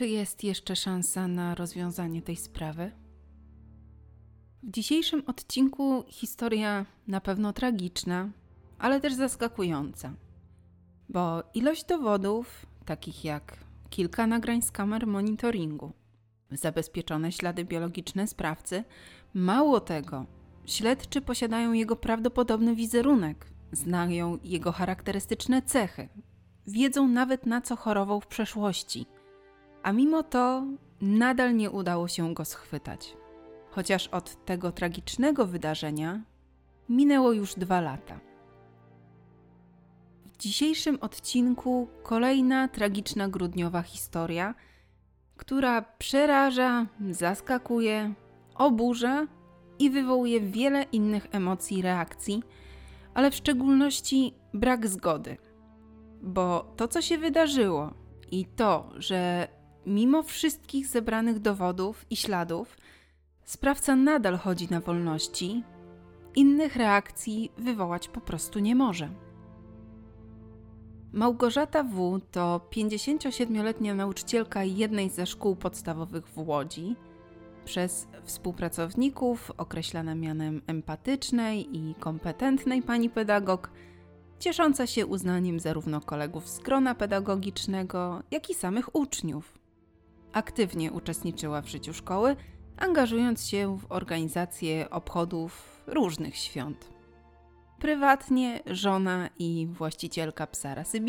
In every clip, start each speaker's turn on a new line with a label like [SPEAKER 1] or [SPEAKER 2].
[SPEAKER 1] Czy jest jeszcze szansa na rozwiązanie tej sprawy? W dzisiejszym odcinku historia na pewno tragiczna, ale też zaskakująca. Bo ilość dowodów, takich jak kilka nagrań z kamer monitoringu, zabezpieczone ślady biologiczne sprawcy, mało tego, śledczy posiadają jego prawdopodobny wizerunek, znają jego charakterystyczne cechy, wiedzą nawet na co chorował w przeszłości – a mimo to nadal nie udało się go schwytać. Chociaż od tego tragicznego wydarzenia minęło już dwa lata. W dzisiejszym odcinku kolejna tragiczna grudniowa historia, która przeraża, zaskakuje, oburza i wywołuje wiele innych emocji i reakcji, ale w szczególności brak zgody. Bo to, co się wydarzyło i to, że Mimo wszystkich zebranych dowodów i śladów, sprawca nadal chodzi na wolności, innych reakcji wywołać po prostu nie może. Małgorzata W. to 57-letnia nauczycielka jednej ze szkół podstawowych w Łodzi. Przez współpracowników określana mianem empatycznej i kompetentnej pani pedagog, ciesząca się uznaniem zarówno kolegów z grona pedagogicznego, jak i samych uczniów. Aktywnie uczestniczyła w życiu szkoły, angażując się w organizację obchodów różnych świąt. Prywatnie żona i właścicielka psa rasy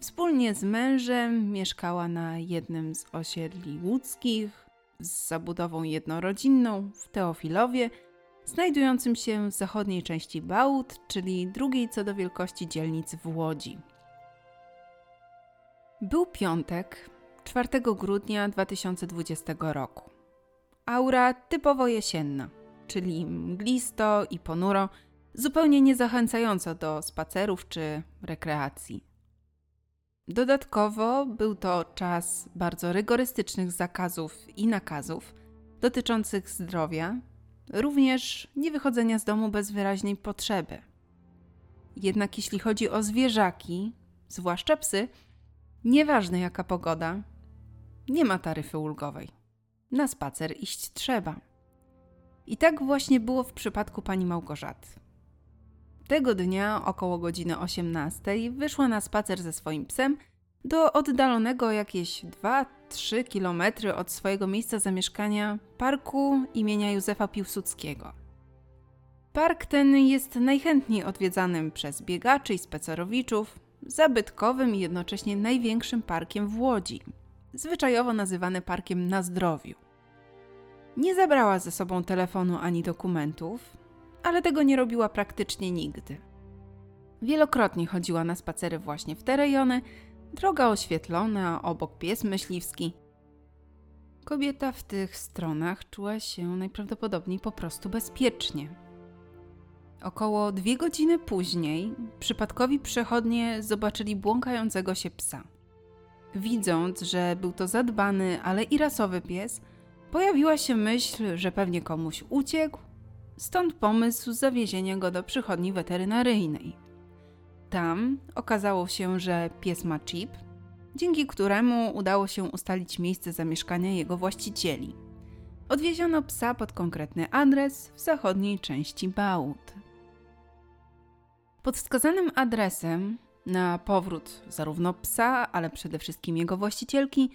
[SPEAKER 1] wspólnie z mężem mieszkała na jednym z osiedli łódzkich z zabudową jednorodzinną w Teofilowie, znajdującym się w zachodniej części Bałut, czyli drugiej co do wielkości dzielnicy w Łodzi. Był piątek, 4 grudnia 2020 roku. Aura typowo jesienna, czyli mglisto i ponuro, zupełnie nie zachęcająco do spacerów czy rekreacji. Dodatkowo był to czas bardzo rygorystycznych zakazów i nakazów dotyczących zdrowia, również nie wychodzenia z domu bez wyraźnej potrzeby. Jednak jeśli chodzi o zwierzaki, zwłaszcza psy, nieważne jaka pogoda, nie ma taryfy ulgowej. Na spacer iść trzeba. I tak właśnie było w przypadku pani Małgorzaty. Tego dnia około godziny 18 wyszła na spacer ze swoim psem do oddalonego jakieś 2-3 kilometry od swojego miejsca zamieszkania parku imienia Józefa Piłsudskiego. Park ten jest najchętniej odwiedzanym przez biegaczy i spacerowiczów, zabytkowym i jednocześnie największym parkiem w Łodzi – zwyczajowo nazywany parkiem na zdrowiu. Nie zabrała ze sobą telefonu ani dokumentów, ale tego nie robiła praktycznie nigdy. Wielokrotnie chodziła na spacery właśnie w te rejony, droga oświetlona, obok pies myśliwski. Kobieta w tych stronach czuła się najprawdopodobniej po prostu bezpiecznie. Około dwie godziny później przypadkowi przechodnie zobaczyli błąkającego się psa. Widząc, że był to zadbany, ale i rasowy pies, pojawiła się myśl, że pewnie komuś uciekł, stąd pomysł zawiezienia go do przychodni weterynaryjnej. Tam okazało się, że pies ma chip, dzięki któremu udało się ustalić miejsce zamieszkania jego właścicieli. Odwieziono psa pod konkretny adres w zachodniej części Bałut. Pod wskazanym adresem na powrót zarówno psa, ale przede wszystkim jego właścicielki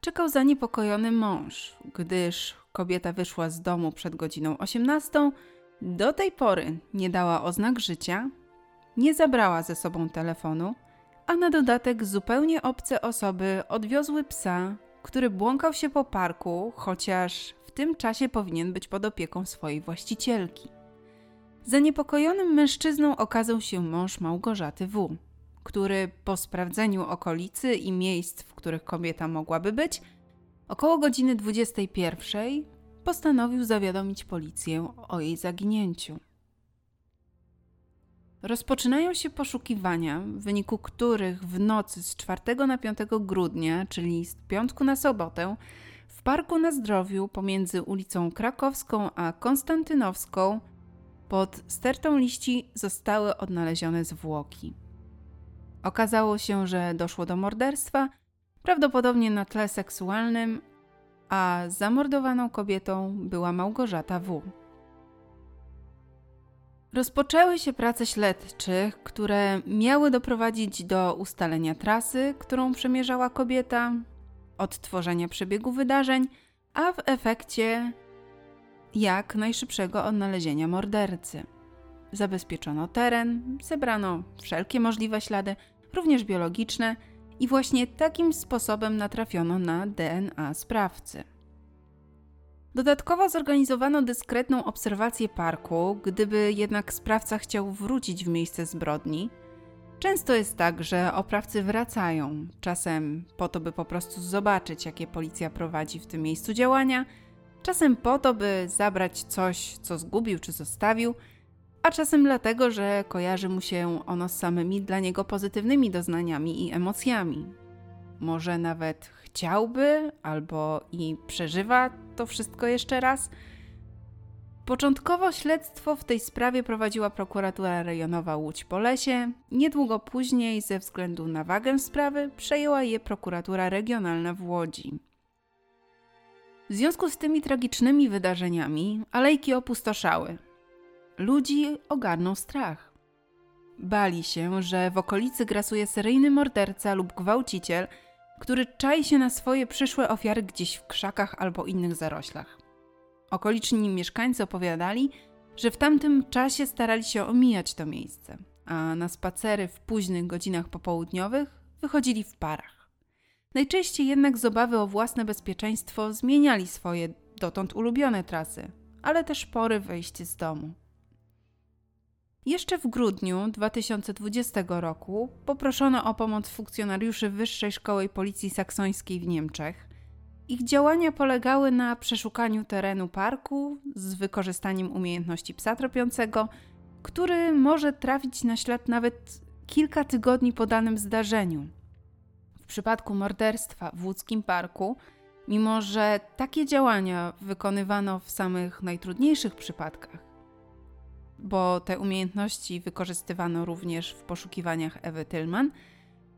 [SPEAKER 1] czekał zaniepokojony mąż, gdyż kobieta wyszła z domu przed godziną 18, do tej pory nie dała oznak życia, nie zabrała ze sobą telefonu, a na dodatek zupełnie obce osoby odwiozły psa, który błąkał się po parku, chociaż w tym czasie powinien być pod opieką swojej właścicielki. Zaniepokojonym mężczyzną okazał się mąż Małgorzaty W który po sprawdzeniu okolicy i miejsc, w których kobieta mogłaby być, około godziny 21 postanowił zawiadomić policję o jej zaginięciu. Rozpoczynają się poszukiwania, w wyniku których w nocy z 4 na 5 grudnia, czyli z piątku na sobotę, w parku na zdrowiu pomiędzy ulicą Krakowską a Konstantynowską pod stertą liści zostały odnalezione zwłoki. Okazało się, że doszło do morderstwa, prawdopodobnie na tle seksualnym, a zamordowaną kobietą była Małgorzata W. Rozpoczęły się prace śledczych, które miały doprowadzić do ustalenia trasy, którą przemierzała kobieta, odtworzenia przebiegu wydarzeń, a w efekcie jak najszybszego odnalezienia mordercy. Zabezpieczono teren, zebrano wszelkie możliwe ślady, również biologiczne, i właśnie takim sposobem natrafiono na DNA sprawcy. Dodatkowo zorganizowano dyskretną obserwację parku, gdyby jednak sprawca chciał wrócić w miejsce zbrodni. Często jest tak, że oprawcy wracają, czasem po to, by po prostu zobaczyć, jakie policja prowadzi w tym miejscu działania, czasem po to, by zabrać coś, co zgubił czy zostawił, a czasem dlatego, że kojarzy mu się ono z samymi dla niego pozytywnymi doznaniami i emocjami. Może nawet chciałby albo i przeżywa to wszystko jeszcze raz. Początkowo śledztwo w tej sprawie prowadziła prokuratura rejonowa Łódź po lesie. Niedługo później, ze względu na wagę sprawy, przejęła je prokuratura regionalna w Łodzi. W związku z tymi tragicznymi wydarzeniami alejki opustoszały. Ludzi ogarnął strach. Bali się, że w okolicy grasuje seryjny morderca lub gwałciciel, który czai się na swoje przyszłe ofiary gdzieś w krzakach albo innych zaroślach. Okoliczni mieszkańcy opowiadali, że w tamtym czasie starali się omijać to miejsce, a na spacery w późnych godzinach popołudniowych wychodzili w parach. Najczęściej jednak z obawy o własne bezpieczeństwo zmieniali swoje dotąd ulubione trasy, ale też pory wyjść z domu. Jeszcze w grudniu 2020 roku poproszono o pomoc funkcjonariuszy Wyższej Szkoły Policji Saksońskiej w Niemczech. Ich działania polegały na przeszukaniu terenu parku z wykorzystaniem umiejętności psa tropiącego, który może trafić na ślad nawet kilka tygodni po danym zdarzeniu. W przypadku morderstwa w łódzkim parku, mimo że takie działania wykonywano w samych najtrudniejszych przypadkach, bo te umiejętności wykorzystywano również w poszukiwaniach Ewy Tillman,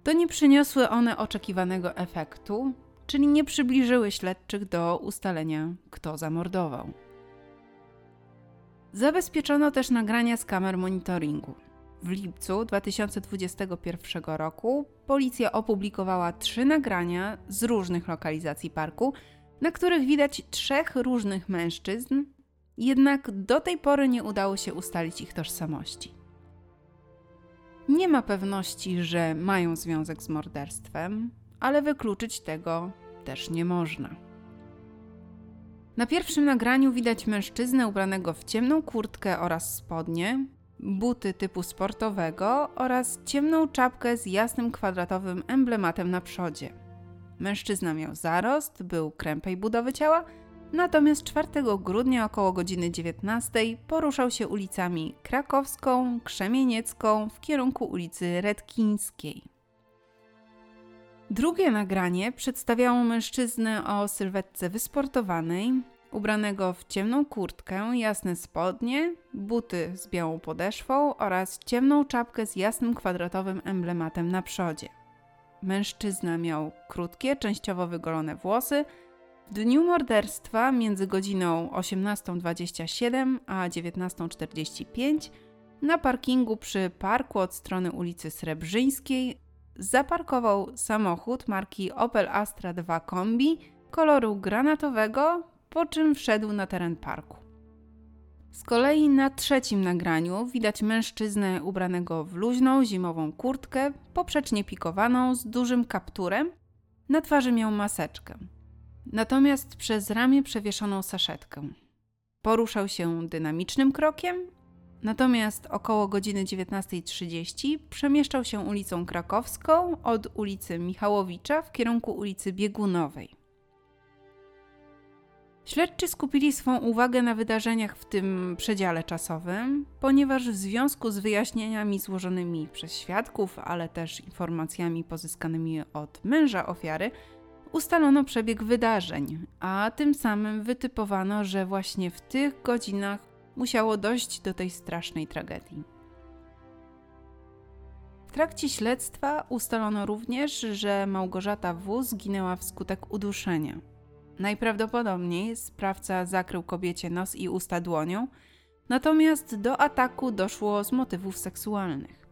[SPEAKER 1] to nie przyniosły one oczekiwanego efektu, czyli nie przybliżyły śledczych do ustalenia, kto zamordował. Zabezpieczono też nagrania z kamer monitoringu. W lipcu 2021 roku policja opublikowała trzy nagrania z różnych lokalizacji parku, na których widać trzech różnych mężczyzn jednak do tej pory nie udało się ustalić ich tożsamości. Nie ma pewności, że mają związek z morderstwem, ale wykluczyć tego też nie można. Na pierwszym nagraniu widać mężczyznę ubranego w ciemną kurtkę oraz spodnie, buty typu sportowego oraz ciemną czapkę z jasnym kwadratowym emblematem na przodzie. Mężczyzna miał zarost, był krępej budowy ciała Natomiast 4 grudnia około godziny 19 poruszał się ulicami Krakowską, Krzemieniecką w kierunku ulicy Redkińskiej. Drugie nagranie przedstawiało mężczyznę o sylwetce wysportowanej, ubranego w ciemną kurtkę, jasne spodnie, buty z białą podeszwą oraz ciemną czapkę z jasnym kwadratowym emblematem na przodzie. Mężczyzna miał krótkie, częściowo wygolone włosy, w dniu morderstwa między godziną 18.27 a 19.45 na parkingu przy parku od strony ulicy Srebrzyńskiej zaparkował samochód marki Opel Astra 2 Kombi koloru granatowego, po czym wszedł na teren parku. Z kolei na trzecim nagraniu widać mężczyznę ubranego w luźną zimową kurtkę, poprzecznie pikowaną z dużym kapturem. Na twarzy miał maseczkę natomiast przez ramię przewieszoną saszetkę. Poruszał się dynamicznym krokiem, natomiast około godziny 19.30 przemieszczał się ulicą Krakowską od ulicy Michałowicza w kierunku ulicy Biegunowej. Śledczy skupili swą uwagę na wydarzeniach w tym przedziale czasowym, ponieważ w związku z wyjaśnieniami złożonymi przez świadków, ale też informacjami pozyskanymi od męża ofiary, ustalono przebieg wydarzeń, a tym samym wytypowano, że właśnie w tych godzinach musiało dojść do tej strasznej tragedii. trakcie śledztwa ustalono również, że Małgorzata W. zginęła wskutek uduszenia. Najprawdopodobniej sprawca zakrył kobiecie nos i usta dłonią, natomiast do ataku doszło z motywów seksualnych.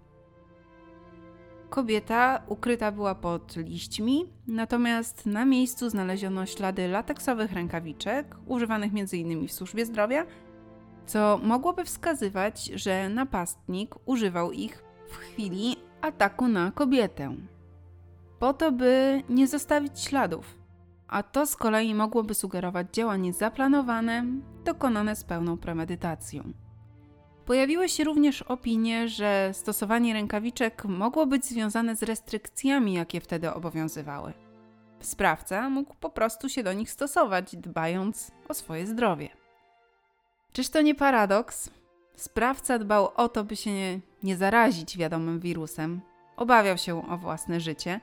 [SPEAKER 1] Kobieta ukryta była pod liśćmi, natomiast na miejscu znaleziono ślady lateksowych rękawiczek, używanych m.in. w służbie zdrowia, co mogłoby wskazywać, że napastnik używał ich w chwili ataku na kobietę. Po to, by nie zostawić śladów, a to z kolei mogłoby sugerować działanie zaplanowane, dokonane z pełną premedytacją. Pojawiły się również opinie, że stosowanie rękawiczek mogło być związane z restrykcjami, jakie wtedy obowiązywały. Sprawca mógł po prostu się do nich stosować, dbając o swoje zdrowie. Czyż to nie paradoks? Sprawca dbał o to, by się nie, nie zarazić wiadomym wirusem, obawiał się o własne życie,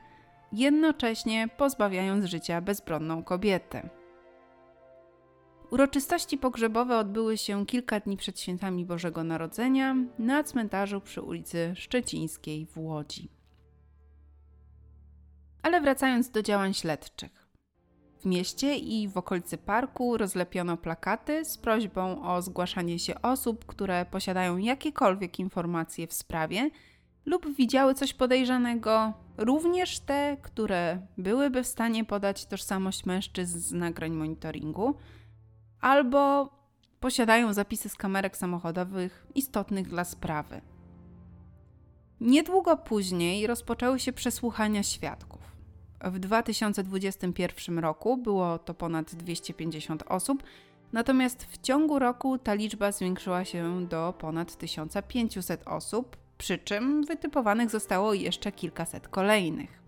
[SPEAKER 1] jednocześnie pozbawiając życia bezbronną kobietę. Uroczystości pogrzebowe odbyły się kilka dni przed świętami Bożego Narodzenia na cmentarzu przy ulicy Szczecińskiej w Łodzi. Ale wracając do działań śledczych. W mieście i w okolicy parku rozlepiono plakaty z prośbą o zgłaszanie się osób, które posiadają jakiekolwiek informacje w sprawie lub widziały coś podejrzanego, również te, które byłyby w stanie podać tożsamość mężczyzn z nagrań monitoringu, albo posiadają zapisy z kamerek samochodowych istotnych dla sprawy. Niedługo później rozpoczęły się przesłuchania świadków. W 2021 roku było to ponad 250 osób, natomiast w ciągu roku ta liczba zwiększyła się do ponad 1500 osób, przy czym wytypowanych zostało jeszcze kilkaset kolejnych.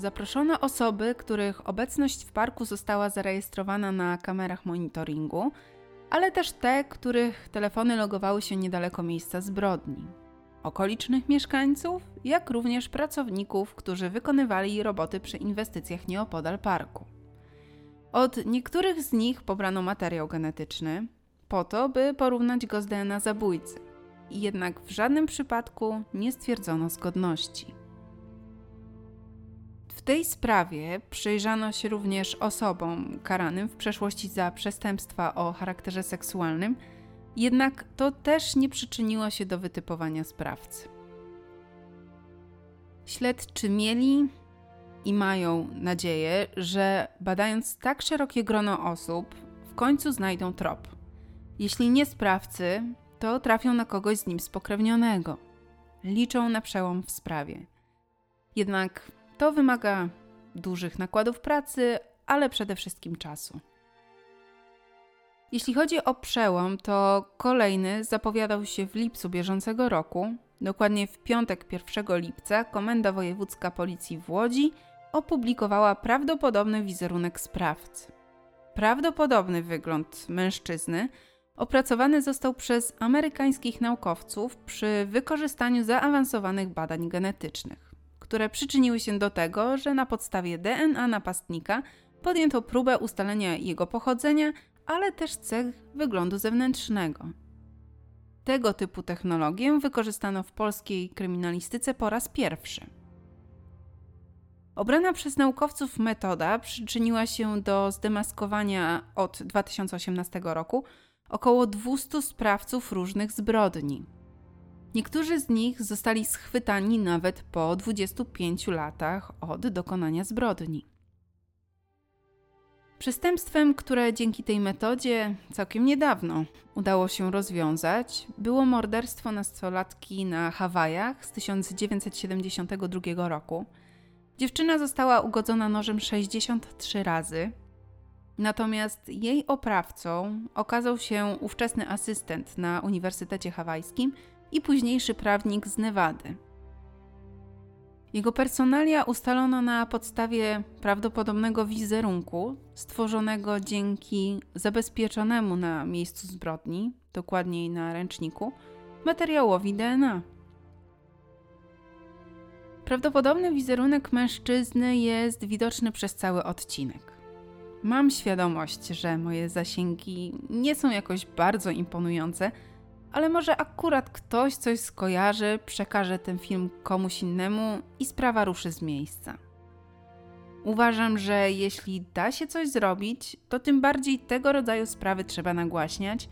[SPEAKER 1] Zaproszono osoby, których obecność w parku została zarejestrowana na kamerach monitoringu, ale też te, których telefony logowały się niedaleko miejsca zbrodni okolicznych mieszkańców, jak również pracowników, którzy wykonywali roboty przy inwestycjach nieopodal parku. Od niektórych z nich pobrano materiał genetyczny, po to, by porównać go z DNA zabójcy, jednak w żadnym przypadku nie stwierdzono zgodności. Tej sprawie przyjrzano się również osobom karanym w przeszłości za przestępstwa o charakterze seksualnym jednak to też nie przyczyniło się do wytypowania sprawcy. Śledczy mieli i mają nadzieję, że badając tak szerokie grono osób, w końcu znajdą trop. Jeśli nie sprawcy, to trafią na kogoś z nim spokrewnionego. Liczą na przełom w sprawie. Jednak to wymaga dużych nakładów pracy, ale przede wszystkim czasu. Jeśli chodzi o przełom, to kolejny zapowiadał się w lipcu bieżącego roku. Dokładnie w piątek 1 lipca Komenda Wojewódzka Policji w Łodzi opublikowała prawdopodobny wizerunek sprawcy. Prawdopodobny wygląd mężczyzny opracowany został przez amerykańskich naukowców przy wykorzystaniu zaawansowanych badań genetycznych, które przyczyniły się do tego, że na podstawie DNA napastnika podjęto próbę ustalenia jego pochodzenia ale też cech wyglądu zewnętrznego. Tego typu technologię wykorzystano w polskiej kryminalistyce po raz pierwszy. Obrana przez naukowców metoda przyczyniła się do zdemaskowania od 2018 roku około 200 sprawców różnych zbrodni. Niektórzy z nich zostali schwytani nawet po 25 latach od dokonania zbrodni. Przestępstwem, które dzięki tej metodzie całkiem niedawno udało się rozwiązać, było morderstwo nastolatki na Hawajach z 1972 roku. Dziewczyna została ugodzona nożem 63 razy, natomiast jej oprawcą okazał się ówczesny asystent na Uniwersytecie Hawajskim i późniejszy prawnik z Nevady. Jego personalia ustalono na podstawie prawdopodobnego wizerunku stworzonego dzięki zabezpieczonemu na miejscu zbrodni, dokładniej na ręczniku, materiałowi DNA. Prawdopodobny wizerunek mężczyzny jest widoczny przez cały odcinek. Mam świadomość, że moje zasięgi nie są jakoś bardzo imponujące, ale może akurat ktoś coś skojarzy, przekaże ten film komuś innemu i sprawa ruszy z miejsca. Uważam, że jeśli da się coś zrobić, to tym bardziej tego rodzaju sprawy trzeba nagłaśniać,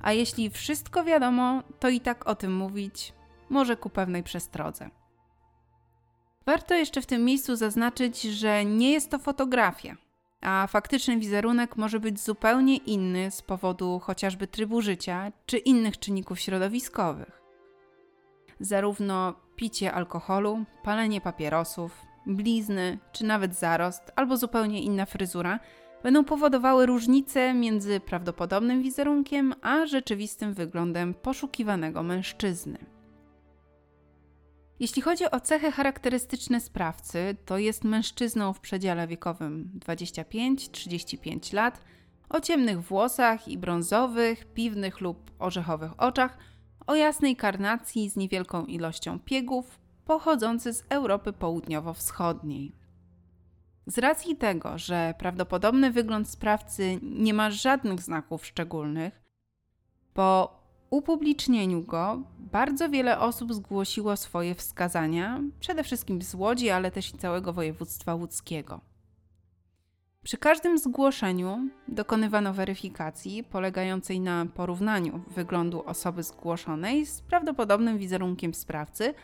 [SPEAKER 1] a jeśli wszystko wiadomo, to i tak o tym mówić, może ku pewnej przestrodze. Warto jeszcze w tym miejscu zaznaczyć, że nie jest to fotografia, a faktyczny wizerunek może być zupełnie inny z powodu chociażby trybu życia czy innych czynników środowiskowych. Zarówno picie alkoholu, palenie papierosów, blizny czy nawet zarost albo zupełnie inna fryzura będą powodowały różnice między prawdopodobnym wizerunkiem a rzeczywistym wyglądem poszukiwanego mężczyzny. Jeśli chodzi o cechy charakterystyczne sprawcy, to jest mężczyzną w przedziale wiekowym 25-35 lat, o ciemnych włosach i brązowych, piwnych lub orzechowych oczach, o jasnej karnacji z niewielką ilością piegów, pochodzący z Europy Południowo-Wschodniej. Z racji tego, że prawdopodobny wygląd sprawcy nie ma żadnych znaków szczególnych, po upublicznieniu go bardzo wiele osób zgłosiło swoje wskazania, przede wszystkim z Łodzi, ale też i całego województwa łódzkiego. Przy każdym zgłoszeniu dokonywano weryfikacji polegającej na porównaniu wyglądu osoby zgłoszonej z prawdopodobnym wizerunkiem sprawcy,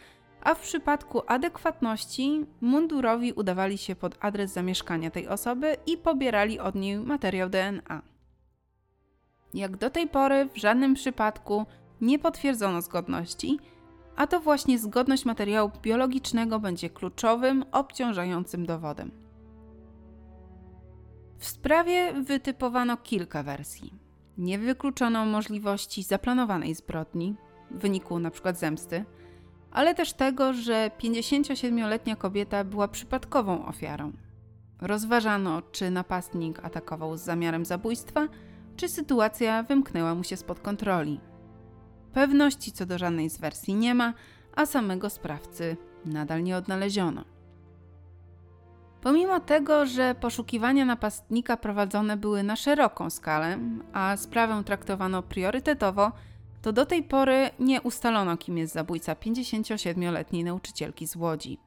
[SPEAKER 1] a w przypadku adekwatności mundurowi udawali się pod adres zamieszkania tej osoby i pobierali od niej materiał DNA. Jak do tej pory w żadnym przypadku nie potwierdzono zgodności, a to właśnie zgodność materiału biologicznego będzie kluczowym, obciążającym dowodem. W sprawie wytypowano kilka wersji. Nie wykluczono możliwości zaplanowanej zbrodni, w wyniku np. zemsty, ale też tego, że 57-letnia kobieta była przypadkową ofiarą. Rozważano, czy napastnik atakował z zamiarem zabójstwa, czy sytuacja wymknęła mu się spod kontroli. Pewności co do żadnej z wersji nie ma, a samego sprawcy nadal nie odnaleziono. Pomimo tego, że poszukiwania napastnika prowadzone były na szeroką skalę, a sprawę traktowano priorytetowo, to do tej pory nie ustalono, kim jest zabójca 57-letniej nauczycielki z Łodzi.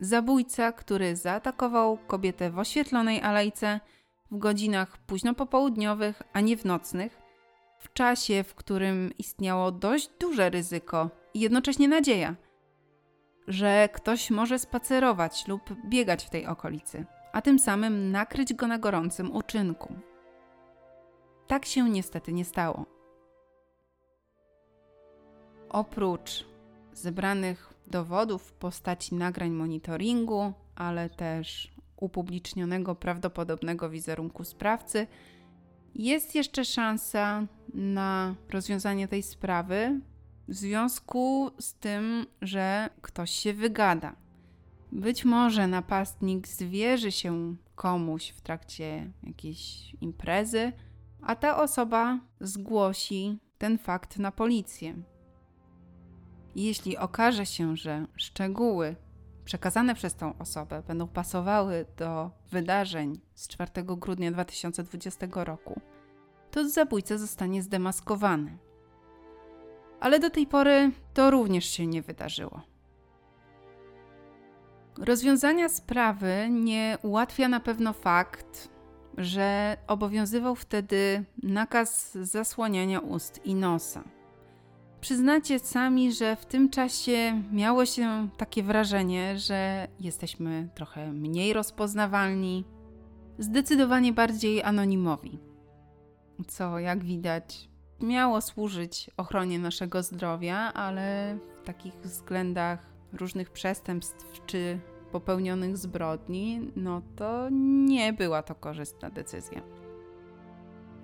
[SPEAKER 1] Zabójca, który zaatakował kobietę w oświetlonej alejce w godzinach późno popołudniowych, a nie w nocnych, w czasie, w którym istniało dość duże ryzyko i jednocześnie nadzieja, że ktoś może spacerować lub biegać w tej okolicy, a tym samym nakryć go na gorącym uczynku. Tak się niestety nie stało. Oprócz zebranych dowodów w postaci nagrań monitoringu, ale też upublicznionego prawdopodobnego wizerunku sprawcy, jest jeszcze szansa na rozwiązanie tej sprawy w związku z tym, że ktoś się wygada. Być może napastnik zwierzy się komuś w trakcie jakiejś imprezy, a ta osoba zgłosi ten fakt na policję. Jeśli okaże się, że szczegóły przekazane przez tą osobę będą pasowały do wydarzeń z 4 grudnia 2020 roku, to zabójca zostanie zdemaskowany. Ale do tej pory to również się nie wydarzyło. Rozwiązania sprawy nie ułatwia na pewno fakt, że obowiązywał wtedy nakaz zasłaniania ust i nosa. Przyznacie sami, że w tym czasie miało się takie wrażenie, że jesteśmy trochę mniej rozpoznawalni, zdecydowanie bardziej anonimowi. Co, jak widać, miało służyć ochronie naszego zdrowia, ale w takich względach różnych przestępstw czy popełnionych zbrodni, no to nie była to korzystna decyzja.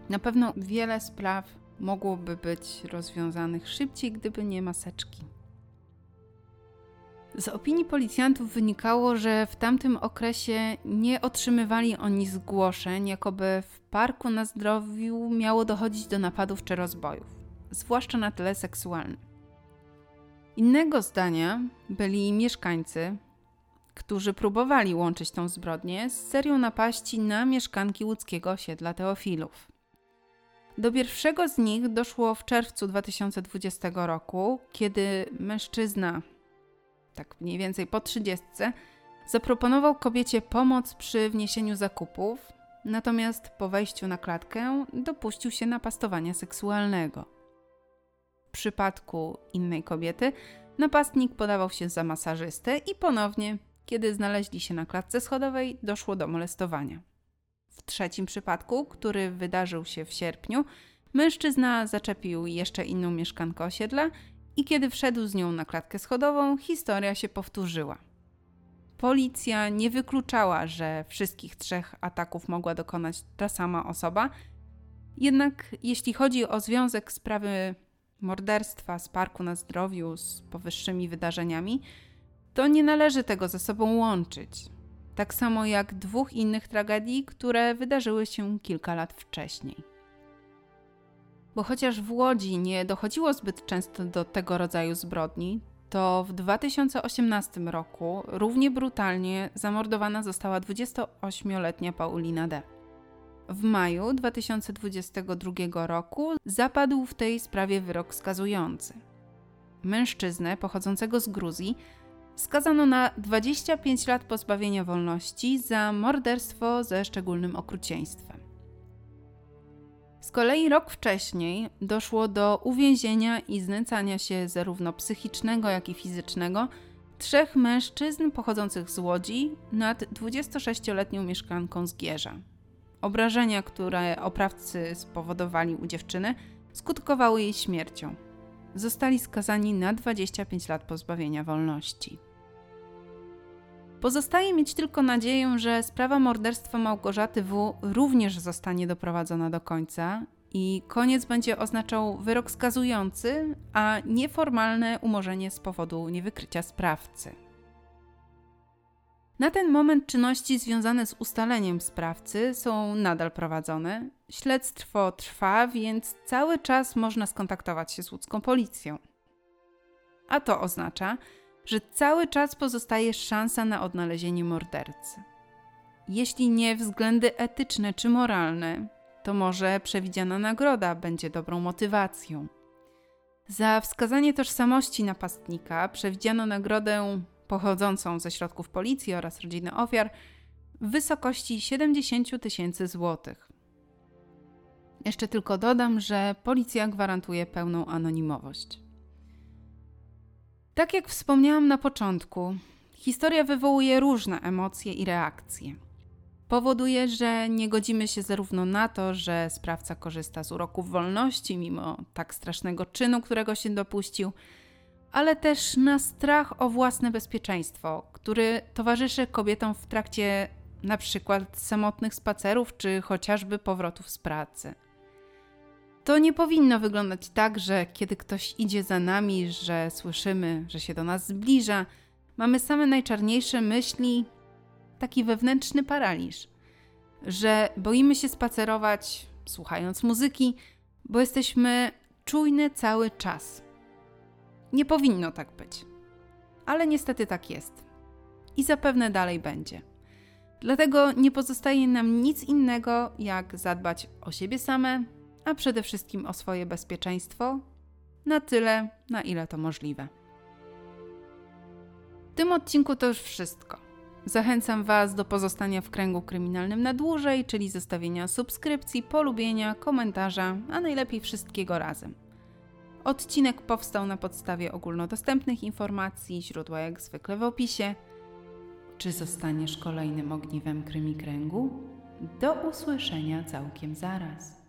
[SPEAKER 1] Na pewno wiele spraw mogłoby być rozwiązanych szybciej, gdyby nie maseczki. Z opinii policjantów wynikało, że w tamtym okresie nie otrzymywali oni zgłoszeń, jakoby w parku na zdrowiu miało dochodzić do napadów czy rozbojów, zwłaszcza na tle seksualnym. Innego zdania byli mieszkańcy, którzy próbowali łączyć tą zbrodnię z serią napaści na mieszkanki łódzkiego osiedla Teofilów. Do pierwszego z nich doszło w czerwcu 2020 roku, kiedy mężczyzna, tak mniej więcej po 30, zaproponował kobiecie pomoc przy wniesieniu zakupów, natomiast po wejściu na klatkę dopuścił się napastowania seksualnego. W przypadku innej kobiety napastnik podawał się za masażystę i ponownie, kiedy znaleźli się na klatce schodowej, doszło do molestowania. W trzecim przypadku, który wydarzył się w sierpniu, mężczyzna zaczepił jeszcze inną mieszkankę osiedla i kiedy wszedł z nią na klatkę schodową, historia się powtórzyła. Policja nie wykluczała, że wszystkich trzech ataków mogła dokonać ta sama osoba, jednak jeśli chodzi o związek sprawy morderstwa z Parku na Zdrowiu z powyższymi wydarzeniami, to nie należy tego ze sobą łączyć. Tak samo jak dwóch innych tragedii, które wydarzyły się kilka lat wcześniej. Bo chociaż w Łodzi nie dochodziło zbyt często do tego rodzaju zbrodni, to w 2018 roku równie brutalnie zamordowana została 28-letnia Paulina D. W maju 2022 roku zapadł w tej sprawie wyrok skazujący. Mężczyznę pochodzącego z Gruzji skazano na 25 lat pozbawienia wolności za morderstwo ze szczególnym okrucieństwem. Z kolei rok wcześniej doszło do uwięzienia i znęcania się zarówno psychicznego, jak i fizycznego trzech mężczyzn pochodzących z Łodzi nad 26-letnią mieszkanką z Gierza. Obrażenia, które oprawcy spowodowali u dziewczyny, skutkowały jej śmiercią. Zostali skazani na 25 lat pozbawienia wolności. Pozostaje mieć tylko nadzieję, że sprawa morderstwa Małgorzaty W. również zostanie doprowadzona do końca i koniec będzie oznaczał wyrok skazujący, a nieformalne umorzenie z powodu niewykrycia sprawcy. Na ten moment czynności związane z ustaleniem sprawcy są nadal prowadzone. Śledztwo trwa, więc cały czas można skontaktować się z łódzką policją. A to oznacza, że cały czas pozostaje szansa na odnalezienie mordercy. Jeśli nie względy etyczne czy moralne, to może przewidziana nagroda będzie dobrą motywacją. Za wskazanie tożsamości napastnika przewidziano nagrodę pochodzącą ze środków policji oraz rodziny ofiar w wysokości 70 tysięcy złotych. Jeszcze tylko dodam, że policja gwarantuje pełną anonimowość. Tak jak wspomniałam na początku, historia wywołuje różne emocje i reakcje. Powoduje, że nie godzimy się zarówno na to, że sprawca korzysta z uroków wolności mimo tak strasznego czynu, którego się dopuścił, ale też na strach o własne bezpieczeństwo, który towarzyszy kobietom w trakcie na przykład samotnych spacerów czy chociażby powrotów z pracy. To nie powinno wyglądać tak, że kiedy ktoś idzie za nami, że słyszymy, że się do nas zbliża, mamy same najczarniejsze myśli, taki wewnętrzny paraliż, że boimy się spacerować, słuchając muzyki, bo jesteśmy czujne cały czas. Nie powinno tak być. Ale niestety tak jest. I zapewne dalej będzie. Dlatego nie pozostaje nam nic innego, jak zadbać o siebie same, a przede wszystkim o swoje bezpieczeństwo na tyle, na ile to możliwe. W tym odcinku to już wszystko. Zachęcam Was do pozostania w kręgu kryminalnym na dłużej, czyli zostawienia subskrypcji, polubienia, komentarza, a najlepiej wszystkiego razem. Odcinek powstał na podstawie ogólnodostępnych informacji, źródła jak zwykle w opisie. Czy zostaniesz kolejnym ogniwem krymi kręgu? Do usłyszenia całkiem zaraz.